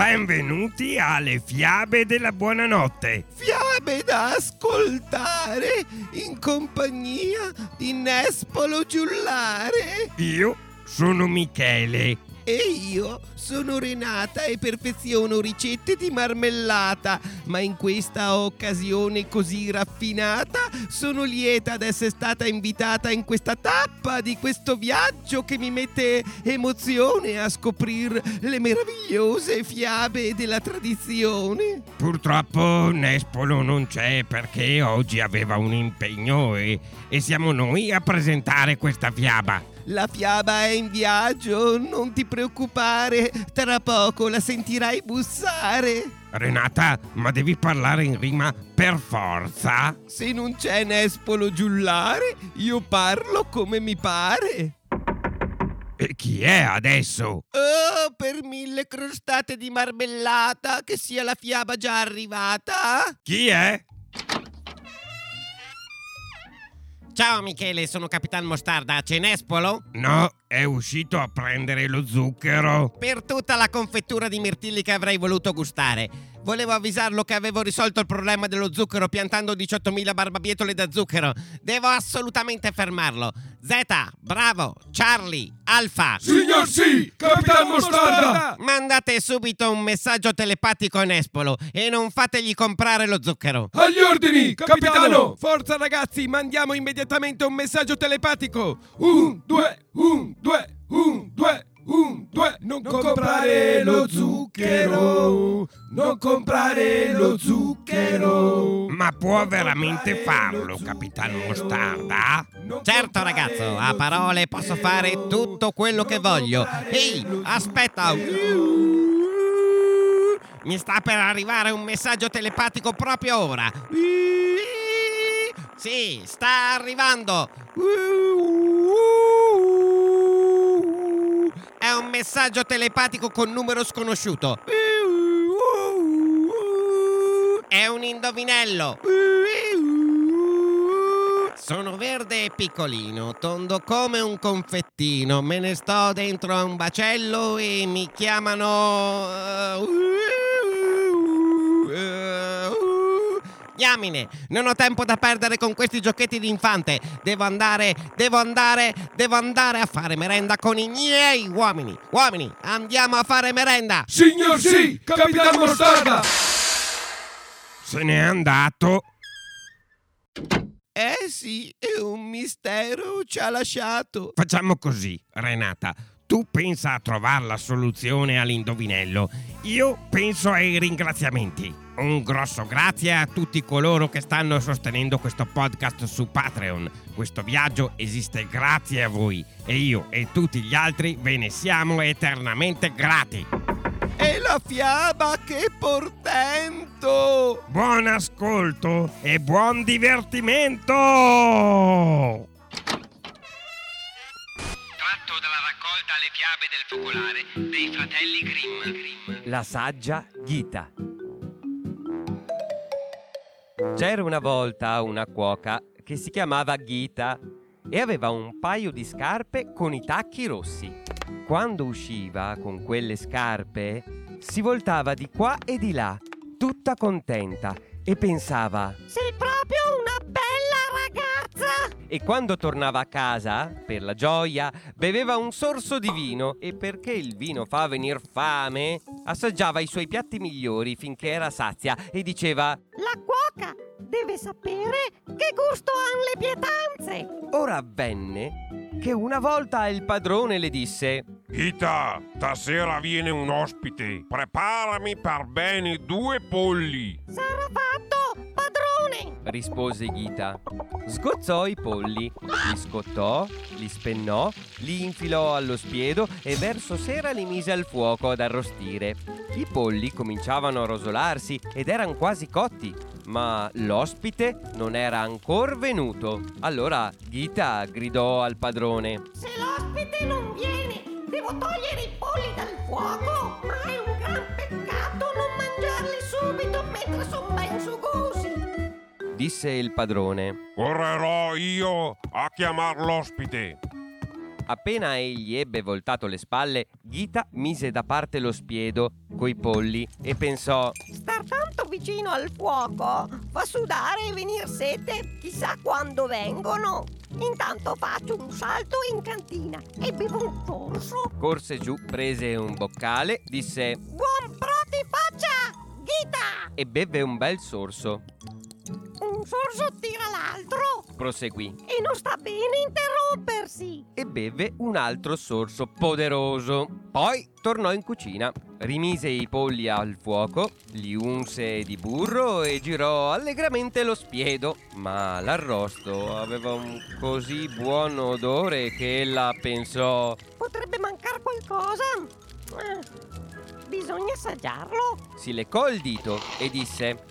Benvenuti alle fiabe della buonanotte. Fiabe da ascoltare in compagnia di Nespolo Giullare. Io sono Michele E io sono Renata e perfeziono ricette di marmellata, ma in questa occasione così raffinata sono lieta ad essere stata invitata in questa tappa di questo viaggio che mi mette emozione a scoprire le meravigliose fiabe della tradizione. Purtroppo Nespolo non c'è perché oggi aveva un impegno e, e siamo noi a presentare questa fiaba. La fiaba è in viaggio, non ti preoccupare, tra poco la sentirai bussare. Renata, ma devi parlare in rima per forza. Se non c'è Nespolo giullare, io parlo come mi pare. E chi è adesso? Oh, per mille crostate di marmellata, che sia la fiaba già arrivata. Chi è? Ciao Michele, sono Capitan Mostarda, c'è Nespolo? No, è uscito a prendere lo zucchero. Per tutta la confettura di mirtilli che avrei voluto gustare. Volevo avvisarlo che avevo risolto il problema dello zucchero piantando 18.000 barbabietole da zucchero. Devo assolutamente fermarlo. Z, bravo, Charlie, Alfa. Signor sì, Capitan Mostarda! Mandate subito un messaggio telepatico a Nespolo e non fategli comprare lo zucchero. Agli ordini, capitano! Forza ragazzi, mandiamo immediatamente un messaggio telepatico. Un, due, un, due, un, due, un, due. Non comprare lo zucchero, non comprare lo zucchero. Ma può veramente farlo, Capitano Mostarda? Certo ragazzo, a parole posso fare tutto quello che voglio. Ehi, aspetta! Mi sta per arrivare un messaggio telepatico proprio ora. Sì, sta arrivando. È un messaggio telepatico con numero sconosciuto. È un indovinello. Sono verde e piccolino, tondo come un confettino. Me ne sto dentro a un bacello e mi chiamano. Diamine, non ho tempo da perdere con questi giochetti d'infante. Devo andare, devo andare, devo andare a fare merenda con i miei uomini. Uomini, andiamo a fare merenda. Signor sì, Capitan Mostarda! Se n'è andato. Eh sì, è un mistero, ci ha lasciato. Facciamo così, Renata. Tu pensa a trovare la soluzione all'indovinello. Io penso ai ringraziamenti. Un grosso grazie a tutti coloro che stanno sostenendo questo podcast su Patreon. Questo viaggio esiste grazie a voi e io e tutti gli altri ve ne siamo eternamente grati. E la fiaba che portento! Buon ascolto e buon divertimento! Tratto dalla raccolta Le fiabe del focolare dei fratelli Grimm. La saggia Ghita. C'era una volta una cuoca che si chiamava Ghita e aveva un paio di scarpe con i tacchi rossi. Quando usciva con quelle scarpe si voltava di qua e di là, tutta contenta e pensava Sei proprio! E quando tornava a casa, per la gioia, beveva un sorso di vino e perché il vino fa venir fame, assaggiava i suoi piatti migliori finché era sazia e diceva La cuoca deve sapere che gusto hanno le pietanze! Ora avvenne che una volta il padrone le disse Gita, stasera viene un ospite. Preparami per bene due polli. Sarà fatto! Rispose Ghita. Sgozzò i polli, li scottò, li spennò, li infilò allo spiedo e verso sera li mise al fuoco ad arrostire. I polli cominciavano a rosolarsi ed erano quasi cotti, ma l'ospite non era ancora venuto. Allora Ghita gridò al padrone. Se l'ospite non viene, devo togliere i polli dal fuoco, ma è un gran peccato non mangiarli subito mentre sono! Disse il padrone. Correrò io a chiamar l'ospite. Appena egli ebbe voltato le spalle, Ghita mise da parte lo spiedo, coi polli e pensò Star tanto vicino al fuoco fa sudare e venir sete. Chissà quando vengono. Intanto faccio un salto in cantina e bevo un sorso. corse giù, prese un boccale, disse Buon pro ti faccia, Ghita! e beve un bel sorso. Un sorso tira l'altro Proseguì e non sta bene interrompersi. e beve un altro sorso poderoso. Poi tornò in cucina, rimise i polli al fuoco, li unse di burro e girò allegramente lo spiedo. Ma l'arrosto aveva un così buon odore che ella pensò Potrebbe mancare qualcosa. Eh, bisogna assaggiarlo. si leccò il dito e disse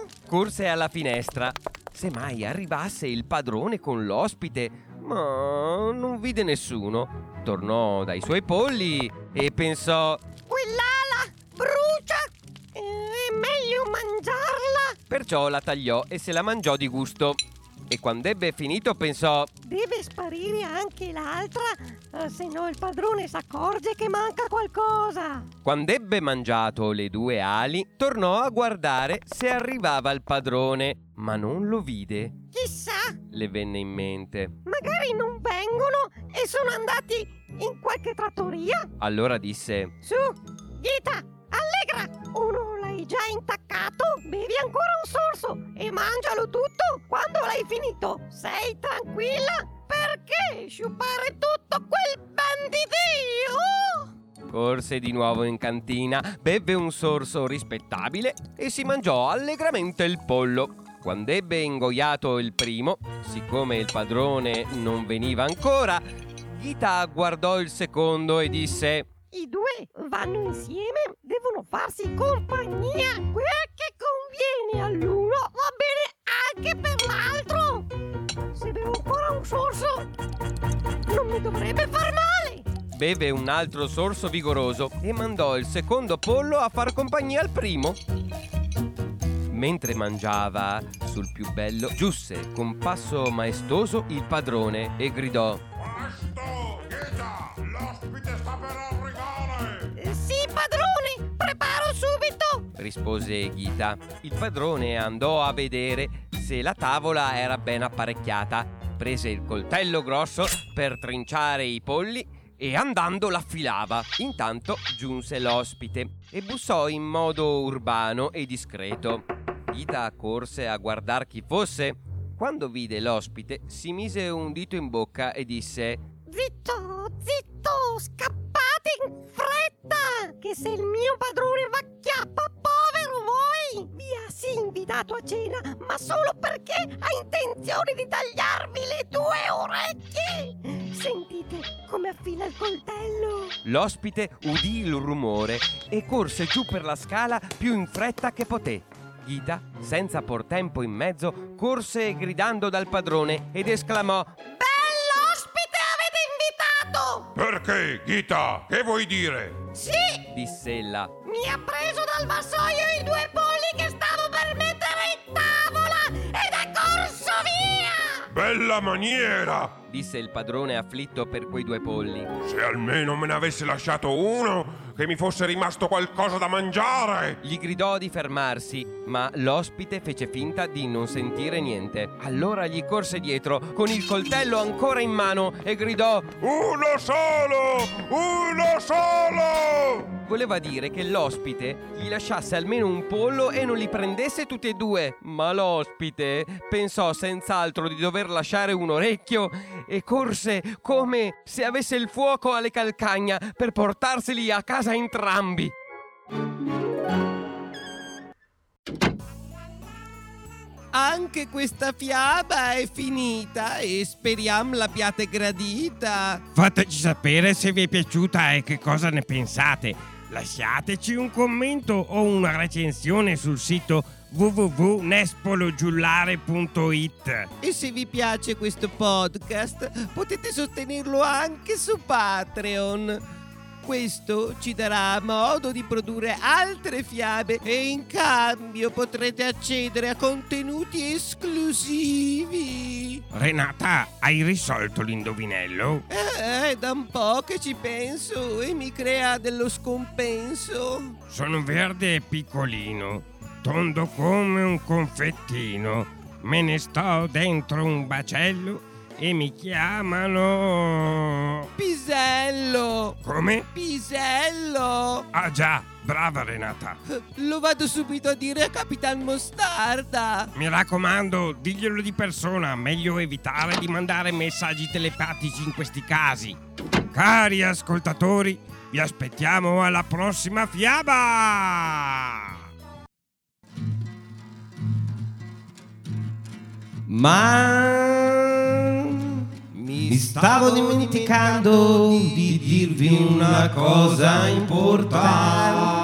subito. corse alla finestra. Se mai arrivasse il padrone con l'ospite, ma non vide nessuno. Tornò dai suoi polli e pensò Quell'ala brucia. È meglio mangiarla. Perciò la tagliò e se la mangiò di gusto. E quando ebbe finito pensò Deve sparire anche l'altra, eh, se no il padrone si accorge che manca qualcosa. Quando ebbe mangiato le due ali, tornò a guardare se arrivava il padrone, ma non lo vide. Chissà, Le venne in mente. magari non vengono e sono andati in qualche trattoria. Allora disse: Su, Ghita, allegra! Uno l'hai già intaccato? Bevi ancora un sorso e mangialo tutto quando l'hai finito. Sei tranquilla? Perché sciupare tutto quel bandidio? Corse di nuovo in cantina, bevve un sorso rispettabile e si mangiò allegramente il pollo. Quando ebbe ingoiato il primo, siccome il padrone non veniva ancora, Ghita guardò il secondo e disse: I due vanno insieme, devono farsi compagnia. Quel che conviene all'uno va bene anche per l'altro. Non mi dovrebbe far male. Beve un altro sorso vigoroso e mandò il secondo pollo a far compagnia al primo. Mentre mangiava sul più bello, giusse con passo maestoso il padrone e gridò: Presto, Ghita! L'ospite sta per arrivare! Sì, padrone, preparo subito. rispose Ghita. Il padrone andò a vedere se la tavola era ben apparecchiata, prese il coltello grosso per trinciare i polli e andando l'affilava. Intanto giunse l'ospite e bussò in modo urbano e discreto. Ghita corse a guardar chi fosse. Quando vide l'ospite, si mise un dito in bocca e disse: Zitto, zitto, scappate in fretta, che se il mio padrone va chiappa, invitato a cena, ma solo perché ha intenzione di tagliarvi le due orecchie. Sentite come affila il coltello. L'ospite udì il rumore e corse giù per la scala più in fretta che poté. Ghita, senza por tempo in mezzo, corse gridando dal padrone ed esclamò Bell'ospite avete invitato! Perché, Ghita? Che vuoi dire? Sì, diss'ella. mi ha preso dal vassoio i due Bella maniera! Disse il padrone afflitto per quei due polli. Se almeno me ne avesse lasciato uno, che mi fosse rimasto qualcosa da mangiare! Gli gridò di fermarsi, ma l'ospite fece finta di non sentire niente. Allora gli corse dietro con il coltello ancora in mano e gridò Uno solo! Uno solo! Voleva dire che l'ospite gli lasciasse almeno un pollo e non li prendesse tutti e due. Ma l'ospite pensò senz'altro di dover lasciare un orecchio e corse come se avesse il fuoco alle calcagna per portarseli a casa entrambi. Anche questa fiaba è finita e speriamo l'abbiate gradita. Fateci sapere se vi è piaciuta e che cosa ne pensate. Lasciateci un commento o una recensione sul sito www.nespologiullare.it E se vi piace questo podcast potete sostenerlo anche su Patreon. Questo ci darà modo di produrre altre fiabe e in cambio potrete accedere a contenuti esclusivi. Renata, hai risolto l'indovinello? Eh, da un po' che ci penso e mi crea dello scompenso. Sono verde e piccolino, tondo come un confettino. Me ne sto dentro un bacello e mi chiamano... Pisello! Come? Pisello! Ah già, brava Renata. Lo vado subito a dire a Capitan Mostarda. Mi raccomando, diglielo di persona, meglio evitare di mandare messaggi telepatici in questi casi. Cari ascoltatori, vi aspettiamo alla prossima fiaba! Ma mi stavo dimenticando di dirvi una cosa importante.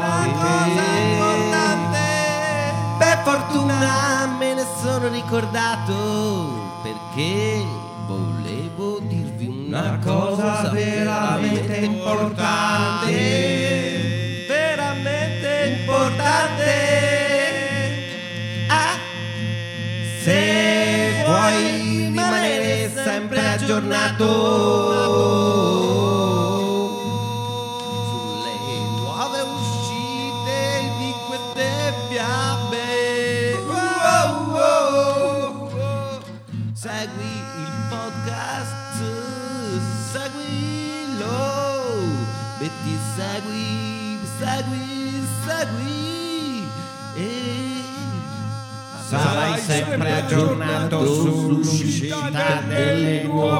Per fortuna me ne sono ricordato perché volevo dirvi una cosa veramente importante. Aggiornato. Sulle nuove uscite di queste fiabe, wow, wow, wow. segui il podcast, seguilo, metti segui, segui, segui. E Sarai sempre aggiornato sull'uscita delle nuove